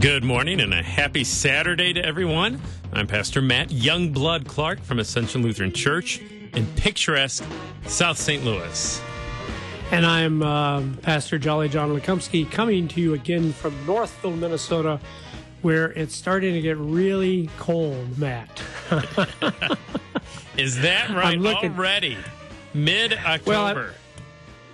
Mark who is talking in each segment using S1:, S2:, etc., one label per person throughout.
S1: Good morning and a happy Saturday to everyone. I'm Pastor Matt Youngblood Clark from Ascension Lutheran Church in picturesque South St. Louis.
S2: And I'm uh, Pastor Jolly John Lekumsky coming to you again from Northville, Minnesota, where it's starting to get really cold, Matt.
S1: Is that right
S2: I'm looking-
S1: already? Mid
S2: Well,
S1: October.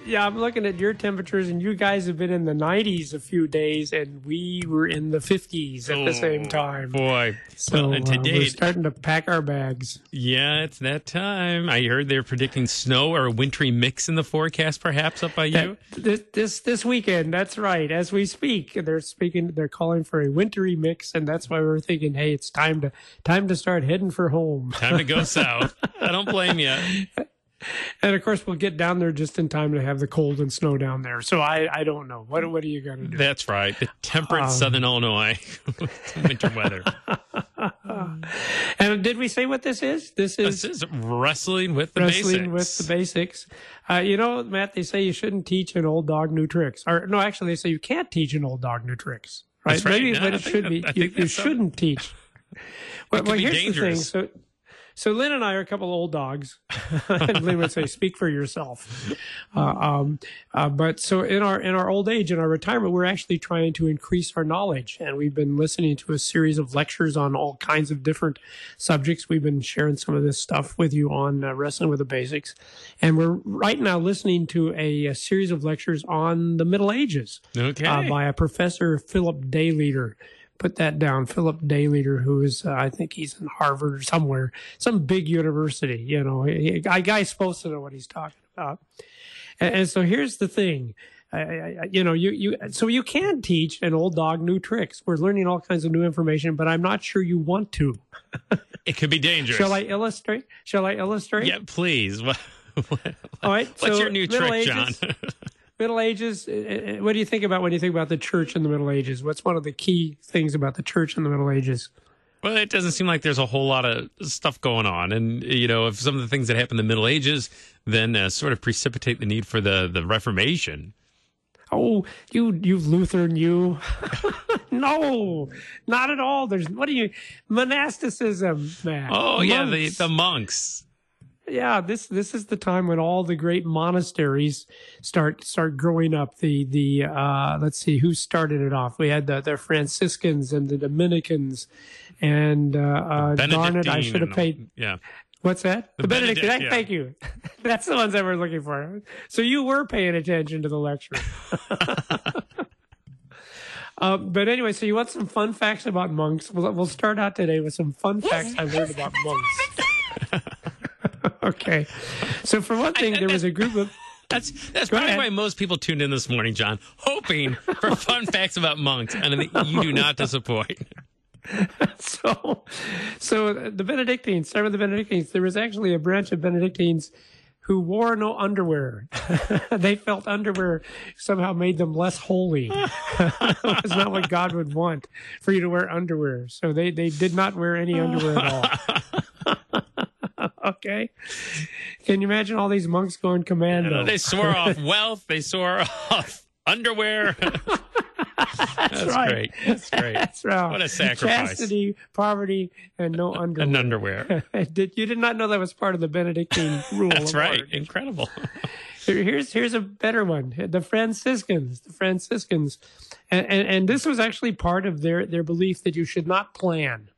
S2: Yeah, I'm looking at your temperatures, and you guys have been in the 90s a few days, and we were in the 50s at the same time.
S1: Boy.
S2: So
S1: well,
S2: uh,
S1: today,
S2: we're starting to pack our bags.
S1: yeah, it's that time. I heard they're predicting snow or a wintry mix in the forecast, perhaps up by you.
S2: That- this, this this weekend, that's right. As we speak, they're speaking. They're calling for a wintry mix, and that's why we're thinking, hey, it's time to time to start heading for home.
S1: Time to go south. I don't blame you.
S2: And of course, we'll get down there just in time to have the cold and snow down there. So I, I don't know. What what are you going to do?
S1: That's right. The temperate
S2: Um,
S1: southern Illinois winter weather.
S2: And did we say what this is? This is
S1: This is wrestling with the basics.
S2: wrestling
S1: basics.
S2: with the basics. Uh, you know, Matt, they say you shouldn't teach an old dog new tricks. Or no, actually, they say you can't teach an old dog new tricks. Right?
S1: That's right.
S2: Maybe,
S1: No,
S2: it should
S1: that-
S2: be.
S1: I
S2: You, you shouldn't teach. Well, well here's
S1: dangerous.
S2: the thing. So, so Lynn and I are a couple of old dogs. Lynn would say, "Speak for yourself." Uh, um, uh, but so in our in our old age, in our retirement, we're actually trying to increase our knowledge, and we've been listening to a series of lectures on all kinds of different subjects. We've been sharing some of this stuff with you on uh, wrestling with the basics, and we're right now listening to a, a series of lectures on the Middle Ages
S1: Okay.
S2: uh, by a professor Philip Daileader. Put that down, Philip Daileader, who is uh, I think he's in Harvard or somewhere, some big university. You know, a a guy's supposed to know what he's talking about. And, and so here's the thing. I, I, I- you know, you, you, so you can teach an old dog new tricks. We're learning all kinds of new information, but I'm not sure you want to.
S1: it could be dangerous.
S2: Shall I illustrate? Shall I illustrate?
S1: Yeah, please. What, what-
S2: All right.
S1: what's
S2: so
S1: your new trick,
S2: Ages-
S1: John?
S2: Middle Ages. uh, uh, What do you think about when you think about the church in the Middle Ages? What's one of the key things about the church in the Middle Ages?
S1: well, it doesn't seem like there's a whole lot of stuff going on, and you know, if some of the things that happened in the Middle Ages then uh, sort of precipitate the need for the the Reformation.
S2: Oh, you, you Lutheran, you. no, not at all. There's what do you monasticism, man?
S1: Oh yeah, the the monks.
S2: Yeah. This this is the time when all the great monasteries start start growing up. The the uh, let's see who started it off. We had the the Franciscans and the Dominicans, and uh, uh, darn it, I should have paid.
S1: Yeah,
S2: What's that?
S1: The
S2: Benedictine.
S1: Benedict, yeah.
S2: Thank you. That's the ones I was looking for. So you were paying attention to the lecture. uh, but anyway, so you want some fun facts about monks? We'll, we'll start out today with some fun facts I learned about monks. Okay. So for one thing, there was a group of
S1: that's that's
S2: Go
S1: probably
S2: ahead.
S1: why most people tuned in this morning, John, hoping for fun facts about monks, and you do not disappoint.
S2: so so the Benedictines, start with the Benedictines. There was actually a branch of Benedictines who wore no underwear. they felt underwear somehow made them less holy. it was not what God would want for you to wear underwear. So they, they did not wear any underwear at all. okay. Can you imagine all these monks going commando?
S1: They swore off wealth. They swore off underwear. That's,
S2: right.
S1: great. That's great.
S2: That's right.
S1: What a sacrifice.
S2: Chastity, poverty, and no underwear.
S1: And underwear.
S2: did you did not know that was part of the Benedictine rule?
S1: That's right.
S2: art.
S1: Incredible.
S2: Here- Here's here's a better one. The Franciscans, the Franciscans, and, and and this was actually part of their their belief that you should not plan.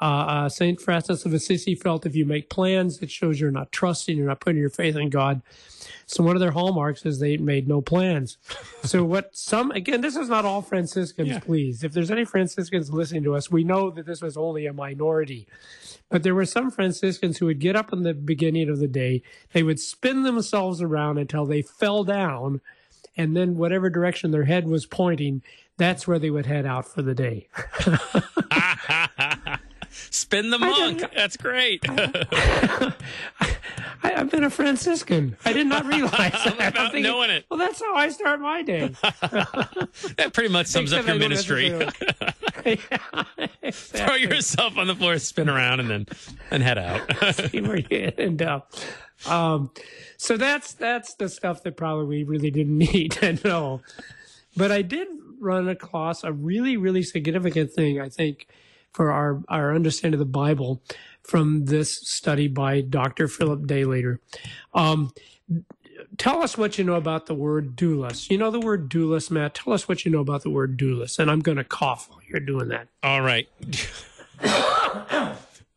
S2: Uh, uh, Saint Francis of Assisi felt if you make plans, it shows you're not trusting, you're not putting your faith in God. So one of their hallmarks is they made no plans. so what some again, this is not all Franciscans,
S1: Yeah.
S2: please. If there's any Franciscans listening to us, we know that this was only a minority. But there were some Franciscans who would get up in the beginning of the day, they would spin themselves around until they fell down, and then whatever direction their head was pointing, that's where they would head out for the day.
S1: Spin the monk. That's great.
S2: I, I've been a Franciscan. I did not realize that. I'm
S1: Without
S2: thinking,
S1: knowing it.
S2: Well, that's how I start my day.
S1: that pretty much sums up your ministry.
S2: Yeah, exactly.
S1: Throw yourself on the floor, spin around, and then and head out.
S2: see where you end up. Um, so that's that's the stuff that probably we really didn't need to know. But I did run across a really, really significant thing, I think, for our, our understanding of the Bible from this study by Dr. Philip Daileader. Um, tell us what you know about the word doulos. You know the word doulos, Matt? Tell us what you know about the word doulos. And I'm going to cough while you're doing that.
S1: All right.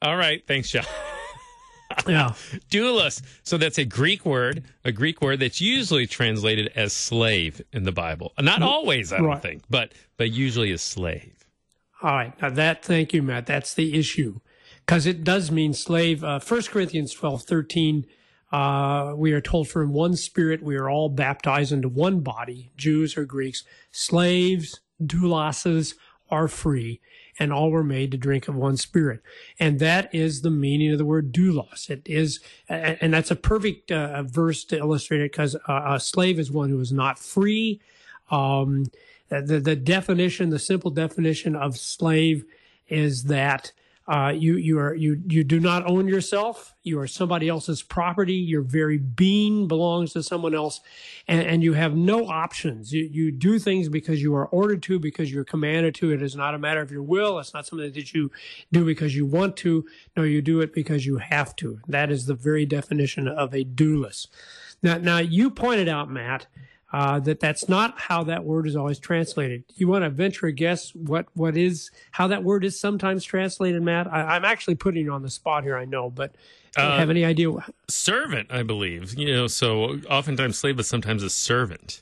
S1: All right. Thanks, John.
S2: Yeah.
S1: Doulos. So that's a Greek word, a Greek word that's usually translated as slave in the Bible. Not always, I don't
S2: Right.
S1: think, but but usually as slave.
S2: All right. Now that, thank you, Matt. That's the issue. Because it does mean slave. Uh, 1 Corinthians 12, 13, uh, we are told for one spirit we are all baptized into one body, Jews or Greeks, slaves, douloses are free, and all were made to drink of one spirit. And that is the meaning of the word doulos. It is, and and that's a perfect uh, verse to illustrate it because uh, a slave is one who is not free. Um, the, the definition, the simple definition of slave is that uh, you you are you you do not own yourself. You are somebody else's property. Your very being belongs to someone else, and, and you have no options. You you do things because you are ordered to, because you're commanded to. It is not a matter of your will. It's not something that you do because you want to. No, you do it because you have to. That is the very definition of a doulos. Now, now you pointed out, Matt, uh, that that's not how that word is always translated. You want to venture a guess what what is how that word is sometimes translated, Matt? I, I'm actually putting you on the spot here. I know, but do you
S1: Uh,
S2: have any idea?
S1: Servant, I believe. You know, so oftentimes slave, but sometimes a servant.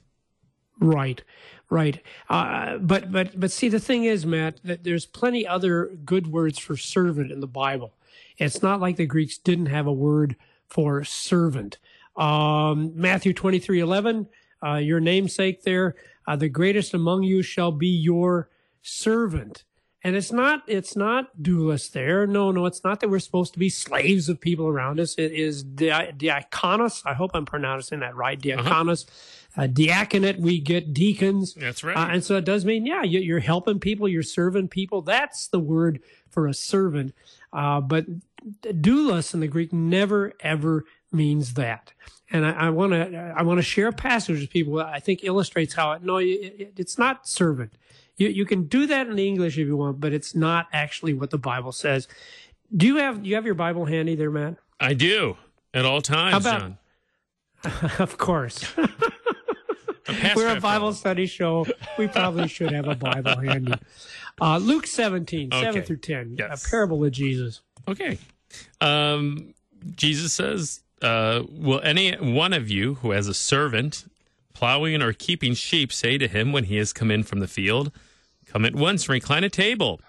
S2: Right, right. Uh, but but but see, the thing is, Matt, that there's plenty other good words for servant in the Bible. It's not like the Greeks didn't have a word for servant. Um, Matthew twenty three eleven, uh, your namesake there, uh, the greatest among you shall be your servant. And it's not it's not doulos there. No, no, it's not that we're supposed to be slaves of people around us. It is di- diakonos. I hope I'm pronouncing that right. Diakonos. Uh, diaconate, we get deacons.
S1: That's right.
S2: Uh, and so it does mean, yeah, you, you're helping people, you're serving people. That's the word for a servant. Uh, but doulos in the Greek never ever means that. And I want to I want to share a passage with people that I think illustrates how it. No, it, it, it's not servant. You you can do that in the English if you want, but it's not actually what the Bible says. Do you have you have your Bible handy there, Matt?
S1: I do at all times,
S2: How about-
S1: John.
S2: of course.
S1: A
S2: We're a Bible study show. We probably should have a Bible handy. Uh, Luke 17, 7 through 10,
S1: Yes.
S2: a parable of Jesus.
S1: Okay. Um, Jesus says, uh, Will any one of you who has a servant plowing or keeping sheep say to him when he has come in from the field, Come at once and recline at table?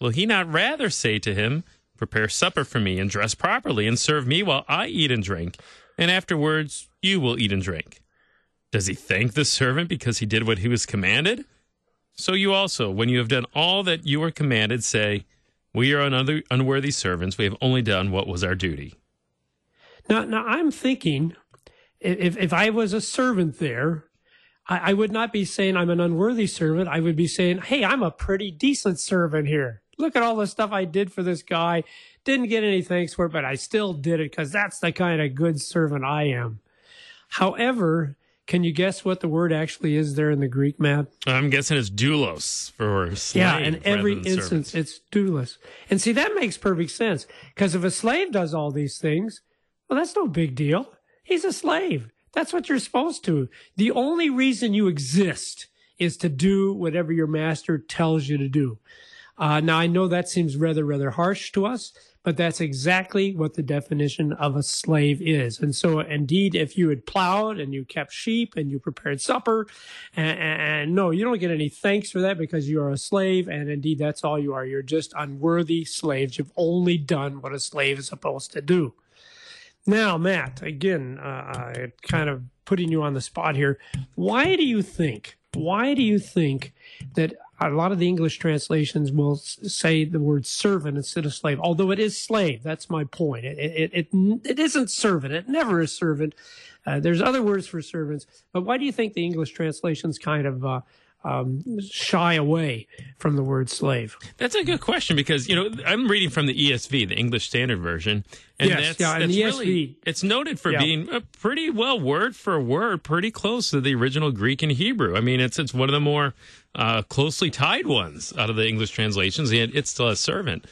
S1: Will he not rather say to him, Prepare supper for me and dress properly and serve me while I eat and drink, and afterwards you will eat and drink? Does he thank the servant because he did what he was commanded? So you also, when you have done all that you were commanded, say, We are unworthy servants. We have only done what was our duty.
S2: Now, now I'm thinking if, if I was a servant there, I, I would not be saying I'm an unworthy servant. I would be saying, hey, I'm a pretty decent servant here. Look at all the stuff I did for this guy. Didn't get any thanks for it, but I still did it because that's the kind of good servant I am. However, can you guess what the word actually is there in the Greek, Matt?
S1: I'm guessing it's doulos for slave.
S2: Yeah, in every instance, it's doulos. And see, that makes perfect sense because if a slave does all these things, well, that's no big deal. He's a slave. That's what you're supposed to. The only reason you exist is to do whatever your master tells you to do. Uh, now, I know that seems rather, rather harsh to us, but that's exactly what the definition of a slave is. And so, indeed, if you had plowed and you kept sheep and you prepared supper, and, and no, you don't get any thanks for that because you are a slave. And indeed, that's all you are. You're just unworthy slaves. You've only done what a slave is supposed to do. Now, Matt, again, uh, kind of putting you on the spot here. Why do you think? Why do you think that a lot of the English translations will say the word servant instead of slave? Although it is slave, that's my point. It it it, it isn't servant. It never is servant. Uh, there's other words for servants, but why do you think the English translations kind of uh, um, shy away from the word slave?
S1: That's a good question because you know I'm reading from the ESV, the English Standard Version, and
S2: Yes,
S1: that's,
S2: yeah, and
S1: that's
S2: the
S1: really
S2: ESV
S1: it's noted for
S2: Yeah.
S1: being a pretty well word for word, pretty close to the original Greek and Hebrew. I mean, it's it's one of the more uh, closely tied ones out of the English translations, and it's still a servant.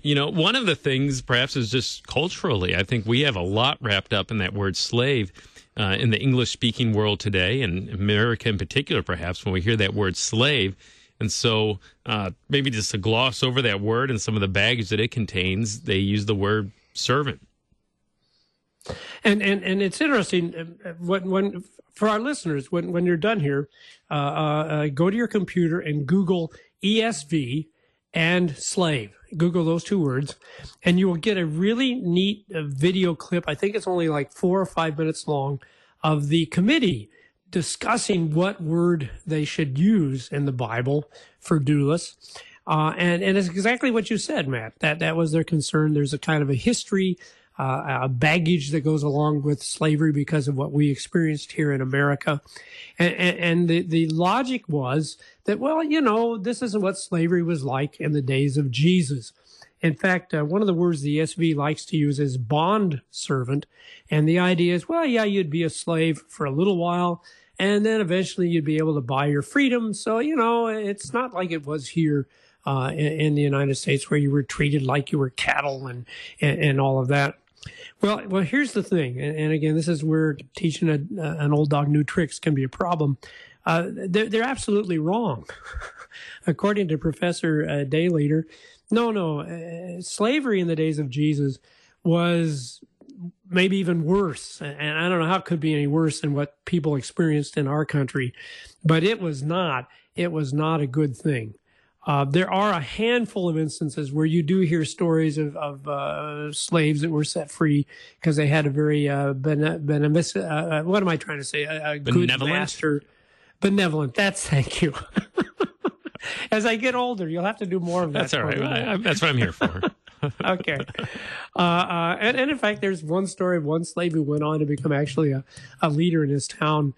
S1: You know, one of the things perhaps is just culturally, I think we have a lot wrapped up in that word slave. Uh, in the English speaking world today, and America in particular, perhaps, when we hear that word slave, and so uh, maybe just to gloss over that word and some of the baggage that it contains, they use the word servant.
S2: And and and it's interesting uh, uh, when when for our listeners when when you're done here, uh, uh, uh, go to your computer and Google ESV and slave. Google those two words, and you will get a really neat uh, video clip. I think it's only like four or five minutes long of the committee discussing what word they should use in the Bible for doulos. Uh, and, and it's exactly what you said, Matt. That, that was their concern. There's a kind of a history, uh, a baggage that goes along with slavery because of what we experienced here in America. And, and, and the, the logic was that, well, you know, this isn't what slavery was like in the days of Jesus. In fact, uh, one of the words the ESV likes to use is bond servant. And the idea is, well, yeah, you'd be a slave for a little while, and then eventually you'd be able to buy your freedom. So, you know, it's not like it was here uh, in, in the United States where you were treated like you were cattle and, and, and all of that. Well, well, here's the thing, and, again, this is where teaching a, an old dog new tricks can be a problem. Uh, they're, they're absolutely wrong. According to Professor uh, Daileader, no, no, uh, slavery in the days of Jesus was maybe even worse. And I don't know how it could be any worse than what people experienced in our country, but it was not. It was not a good thing. Uh, there are a handful of instances where you do hear stories of, of uh, slaves that were set free because they had a very uh, bene- benemis- uh, what am I trying to say? A, a good master. Benevolent. That's thank you. As I get older, you'll have to do more of that.
S1: That's all right. I, I, that's what I'm here for.
S2: okay. Uh, uh, and, and in fact, there's one story of one slave who went on to become actually a, a leader in his town.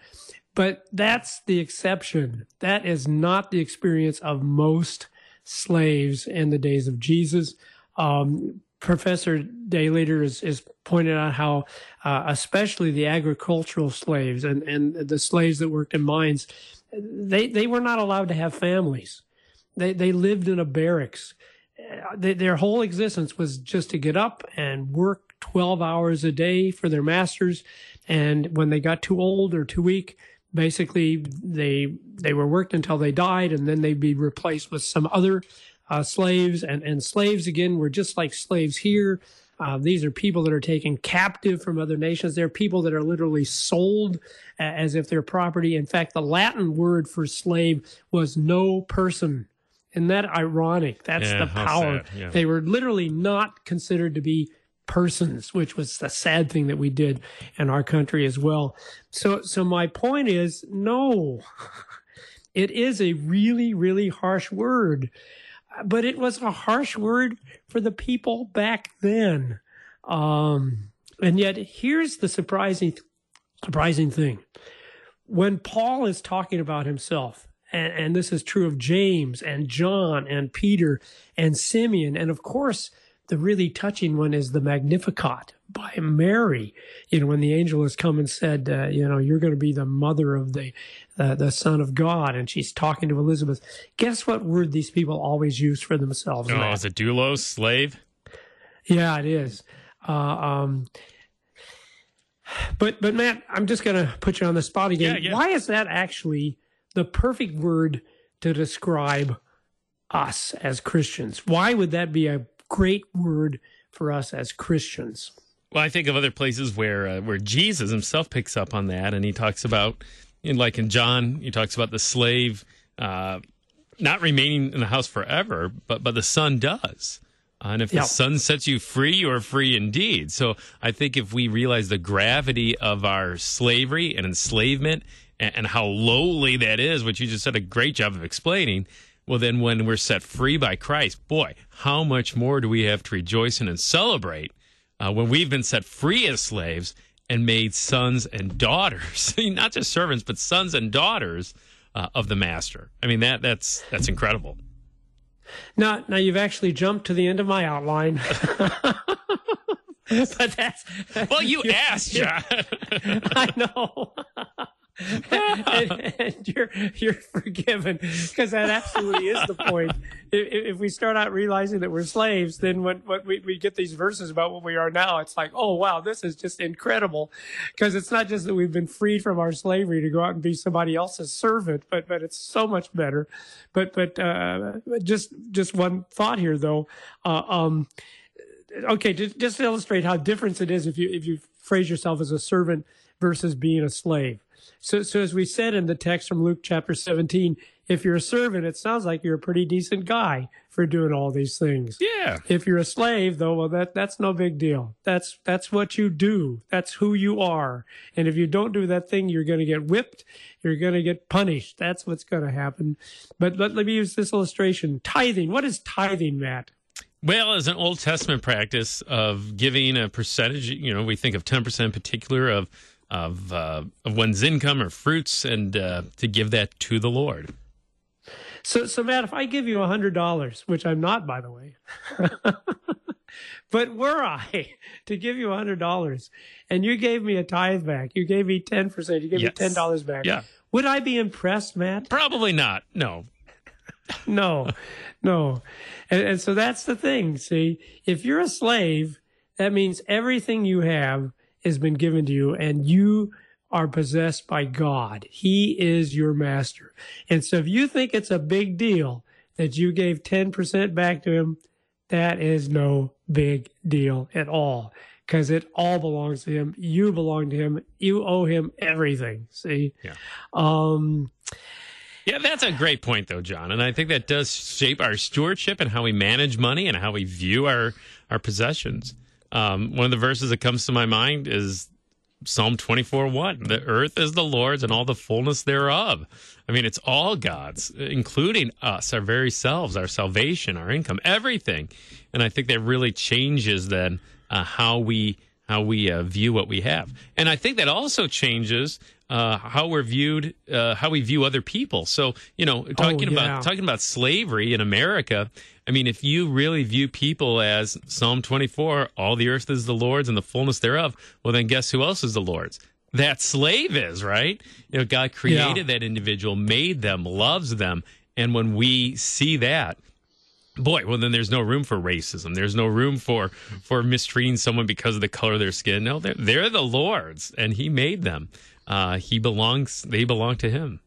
S2: But that's the exception. That is not the experience of most slaves in the days of Jesus. Um, Professor Daileader is, is pointed out how, uh, especially the agricultural slaves and, and the slaves that worked in mines, they, they were not allowed to have families. They, they lived in a barracks they, their whole existence was just to get up and work 12 hours a day for their masters. And when they got too old or too weak, basically they, they were worked until they died and then they'd be replaced with some other uh, slaves. And, and slaves, again, were just like slaves here. Uh, these are people that are taken captive from other nations. They're people that are literally sold uh, as if they're property. In fact, the Latin word for slave was no person. Isn't that ironic? That's
S1: Yeah,
S2: the power.
S1: yeah.
S2: They were literally not considered to be persons, which was the sad thing that we did in our country as well. So, so my point is, no, it is a really, really harsh word, but it was a harsh word for the people back then. Um, and yet here's the surprising, surprising thing. When Paul is talking about himself, and, and this is true of James and John and Peter and Simeon. And of course, the really touching one is the Magnificat by Mary. You know, when the angel has come and said, uh, you know, you're going to be the mother of the, uh, the son of God. And she's talking to Elizabeth. Guess what word these people always use for themselves?
S1: oh, is it doulos, slave?
S2: Yeah, it is. Uh, um, but but Matt, I'm just going to put you on the spot again.
S1: Yeah, yeah.
S2: Why is that actually the perfect word to describe us as Christians? Why would that be a great word for us as Christians?
S1: Well, I think of other places where uh, where Jesus himself picks up on that, and he talks about, in like in John, he talks about the slave uh, not remaining in the house forever, but but the son does. And if the Son sets you free, you are free indeed. So I think if we realize the gravity of our slavery and enslavement and, and how lowly that is, which you just did a great job of explaining, well, then when we're set free by Christ, boy, how much more do we have to rejoice in and celebrate uh, when we've been set free as slaves and made sons and daughters, not just servants, but sons and daughters uh, of the Master. I mean, that that's that's incredible.
S2: Now, now you've actually jumped to the end of my outline. but that's
S1: Well, you asked, John.
S2: I know. and, and you're you're forgiven because that absolutely is the point. If, if we start out realizing that we're slaves, then when, when we, we get these verses about what we are now, it's like, oh wow, this is just incredible. Because it's not just that we've been freed from our slavery to go out and be somebody else's servant, but but it's so much better. But but uh, just just one thought here though. Uh, um, okay, just, just to illustrate how different it is if you if you phrase yourself as a servant versus being a slave. So, so as we said in the text from Luke chapter 17, if you're a servant, it sounds like you're a pretty decent guy for doing all these things.
S1: yeah.
S2: If you're a slave, though, well, that that's no big deal. That's that's what you do. That's who you are. And if you don't do that thing, you're going to get whipped. You're going to get punished. That's what's going to happen. But let, let me use this illustration: tithing. What is tithing, Matt?
S1: Well, as an Old Testament practice of giving a percentage, you know, we think of 10% in particular of of uh, of one's income or fruits, and uh, to give that to the Lord.
S2: So, so Matt, if I give you a hundred dollars, which I'm not, by the way, but were I to give you a hundred dollars and you gave me a tithe back, you gave me ten percent, you gave
S1: Yes.
S2: me ten dollars back,
S1: Yeah.
S2: would I be impressed, Matt?
S1: Probably not. No.
S2: No, no, and, and so that's the thing. See, if you're a slave, that means everything you have has been given to you, and you are possessed by God. He is your master. And so if you think it's a big deal that you gave 10% back to him, that is no big deal at all because it all belongs to him. You belong to him. You owe him everything. See?
S1: Yeah.
S2: Um,
S1: Yeah, that's a great point, though, John. And I think that does shape our stewardship and how we manage money and how we view our our possessions. Um, one of the verses that comes to my mind is Psalm 24 1. The earth is the Lord's and all the fullness thereof. I mean, it's all God's, including us, our very selves, our salvation, our income, everything. And I think that really changes then uh, how we how we uh, view what we have. And I think that also changes uh, how we're viewed, uh, how we view other people. So, you know, talking
S2: yeah.
S1: about talking about slavery in America. I mean, if you really view people as Psalm 24, all the earth is the Lord's and the fullness thereof, well, then guess who else is the Lord's? That slave is, right? You know, God created that individual, made them, loves them. And when we see that, boy, well, then there's no room for racism. There's no room for for mistreating someone because of the color of their skin. No, they're, they're the Lord's, and He made them. Uh, he belongs. They belong to Him.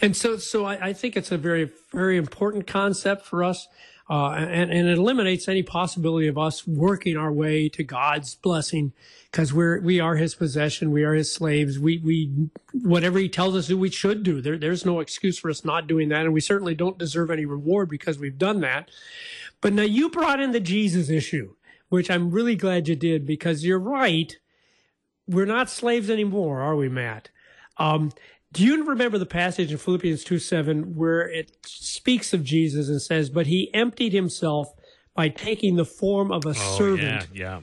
S2: And so, so I, I think it's a very, very important concept for us, uh, and, and it eliminates any possibility of us working our way to God's blessing, because we're we are His possession, we are His slaves. We we whatever He tells us that we should do, there there's no excuse for us not doing that, and we certainly don't deserve any reward because we've done that. But now you brought in the Jesus issue, which I'm really glad you did, because you're right. We're not slaves anymore, are we, Matt? Um, do you remember the passage in Philippians 2 7 where it speaks of Jesus and says, But he emptied himself by taking the form of a servant,
S1: Oh, yeah,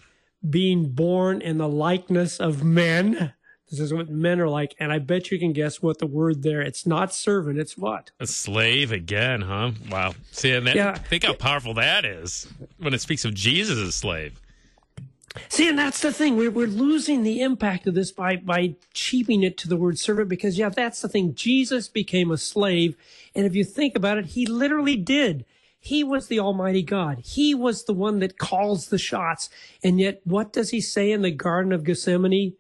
S2: being born in the likeness of men? This is what men are like. And I bet you can guess what the word there, it's not servant, it's what?
S1: A slave again, huh? Wow. See, and that,
S2: Yeah.
S1: think how powerful that is when it speaks of Jesus as slave.
S2: See, and that's the thing. We're, we're losing the impact of this by, by cheaping it to the word servant because, yeah, that's the thing. Jesus became a slave. And if you think about it, he literally did. He was the Almighty God. He was the one that calls the shots. And yet, what does he say in the Garden of Gethsemane?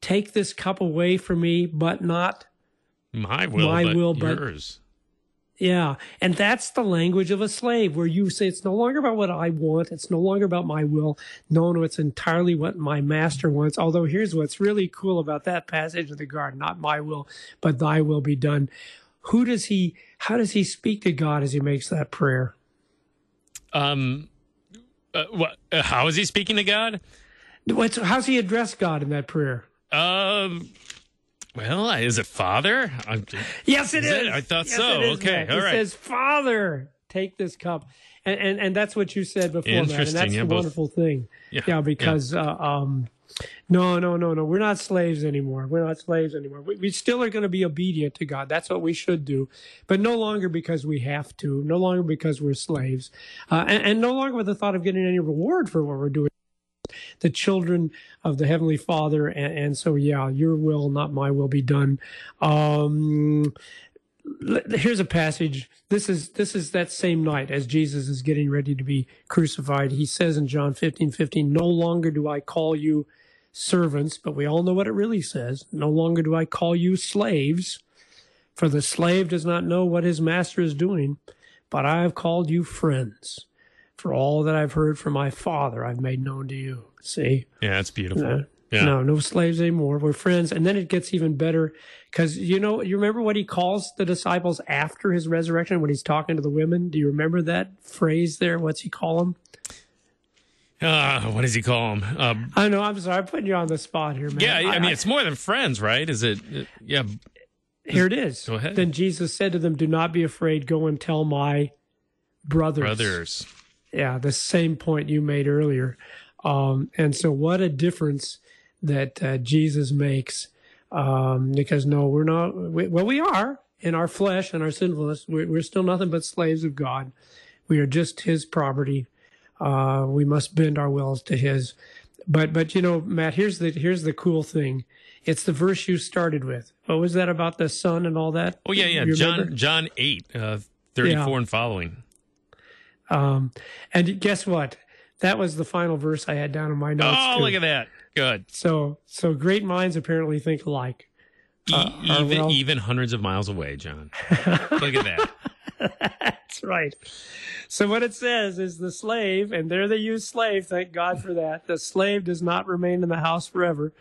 S2: Take this cup away from me, but not
S1: My will,
S2: My
S1: but
S2: will, but-
S1: yours.
S2: Yeah. And that's the language of a slave where you say it's no longer about what I want. It's no longer about my will. No, no, it's entirely what my master wants. Although here's what's really cool about that passage of the garden, not my will, but thy will be done. Who does he, how does he speak to God as he makes that prayer?
S1: Um, uh, what? Uh, how is he speaking to God?
S2: What's, how's he address God in that prayer?
S1: Um. Well, is it Father? I'm,
S2: Yes, it
S1: Is
S2: is.
S1: it? I thought
S2: Yes,
S1: so.
S2: is,
S1: Okay,
S2: Matt.
S1: all
S2: it says, "Father, take this cup," and and, and that's what you said before, Matt. And
S1: Interesting,
S2: that's
S1: yeah,
S2: the
S1: both-
S2: wonderful thing.
S1: Yeah,
S2: Yeah, because Uh, um, no, no, no, no, we're not slaves anymore. We're not slaves anymore. We, we still are going to be obedient to God. That's what we should do, but no longer because we have to. No longer because we're slaves, uh, and, and no longer with the thought of getting any reward for what we're doing the children of the heavenly father and, and so yeah your will not my will be done. Um here's a passage. This is this is that same night as jesus is getting ready to be crucified. He says in john 15 15 no longer do i call you servants but we all know what it really says. No longer do i call you slaves for the slave does not know what his master is doing but i have called you friends for all that I've heard from my father, I've made known to you. See?
S1: yeah, it's beautiful.
S2: No,
S1: Yeah.
S2: no, no slaves anymore. We're friends. And then it gets even better because, you know, you remember what he calls the disciples after his resurrection when he's talking to the women? Do you remember that phrase there? What's he call them?
S1: Uh, what does he call them? Um,
S2: I know. I'm sorry. I'm putting you on the spot here, man.
S1: yeah, I, mean, it's more than friends, right? Is it? uh, Yeah.
S2: here it is.
S1: Go ahead.
S2: Then Jesus said to them, Do not be afraid. Go and tell my brothers.
S1: Brothers.
S2: Yeah, the same point you made earlier. Um, and so, what a difference that uh, Jesus makes. Um, because no, we're not. We, well, we are in our flesh and our sinfulness. We're, we're still nothing but slaves of God. We are just His property. Uh, we must bend our wills to His. But but you know, Matt, here's the here's the cool thing. It's the verse you started with. What was that about the son and all that?
S1: Oh yeah, yeah. John John eight, uh, thirty four
S2: Yeah.
S1: and following.
S2: Um, and guess what? That was the final verse I had down in my notes.
S1: Oh,
S2: too.
S1: look at that. Good.
S2: So, so great minds apparently think alike. Uh,
S1: even
S2: well-
S1: even hundreds of miles away, John. look at that.
S2: That's right. So what it says is the slave, and there they use slave. Thank God for that. The slave does not remain in the house forever.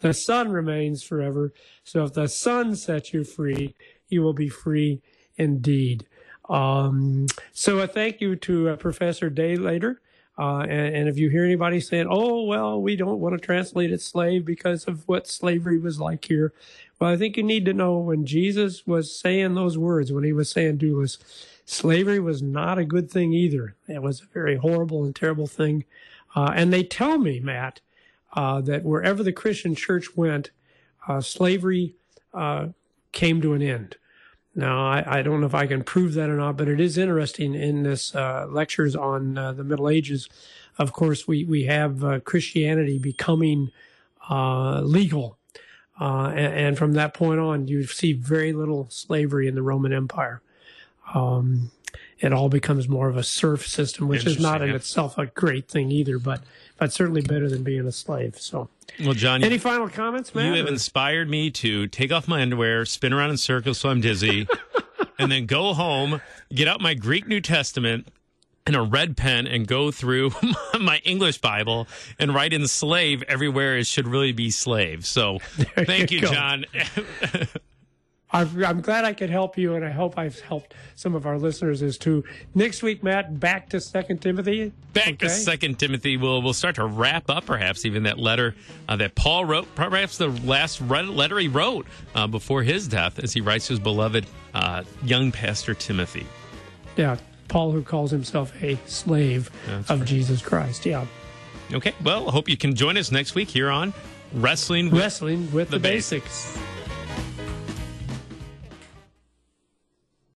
S2: The son remains forever. So if the son sets you free, you will be free indeed. Um, so a thank you to uh, Professor Daileader. Uh, and, and if you hear anybody saying, "Oh, well, we don't want to translate it slave because of what slavery was like here," well, I think you need to know when Jesus was saying those words, when he was saying doulos, slavery was not a good thing either. It was a very horrible and terrible thing. Uh, and they tell me, Matt, uh, that wherever the Christian church went, uh, slavery uh, came to an end. Now, I, I don't know if I can prove that or not, but it is interesting in this uh, lectures on uh, the Middle Ages. Of course, we we have uh, Christianity becoming uh, legal, uh, and, and from that point on, you see very little slavery in the Roman Empire. Um, it all becomes more of a serf system, which is not in
S1: yeah.
S2: itself a great thing either, but but certainly better than being a slave. So,
S1: Well, John, you-
S2: any final comments, man?
S1: You have inspired me to take off my underwear, spin around in circles so I'm dizzy, and then go home, get out my Greek New Testament and a red pen and go through my English Bible and write in slave everywhere it should really be slave. So thank
S2: you
S1: you. John.
S2: I'm glad I could help you, and I hope I've helped some of our listeners as too. Next week, Matt, back to Second Timothy.
S1: Back to Second Timothy, we'll we'll start to wrap up, perhaps even that letter uh, that Paul wrote, perhaps the last letter he wrote uh, before his death, as he writes to his beloved uh, young pastor Timothy.
S2: Yeah, Paul, who calls himself a slave of Jesus Christ. Yeah,
S1: Okay, well, I hope you can join us next week here on Wrestling with
S2: wrestling with the,
S1: The
S2: basics.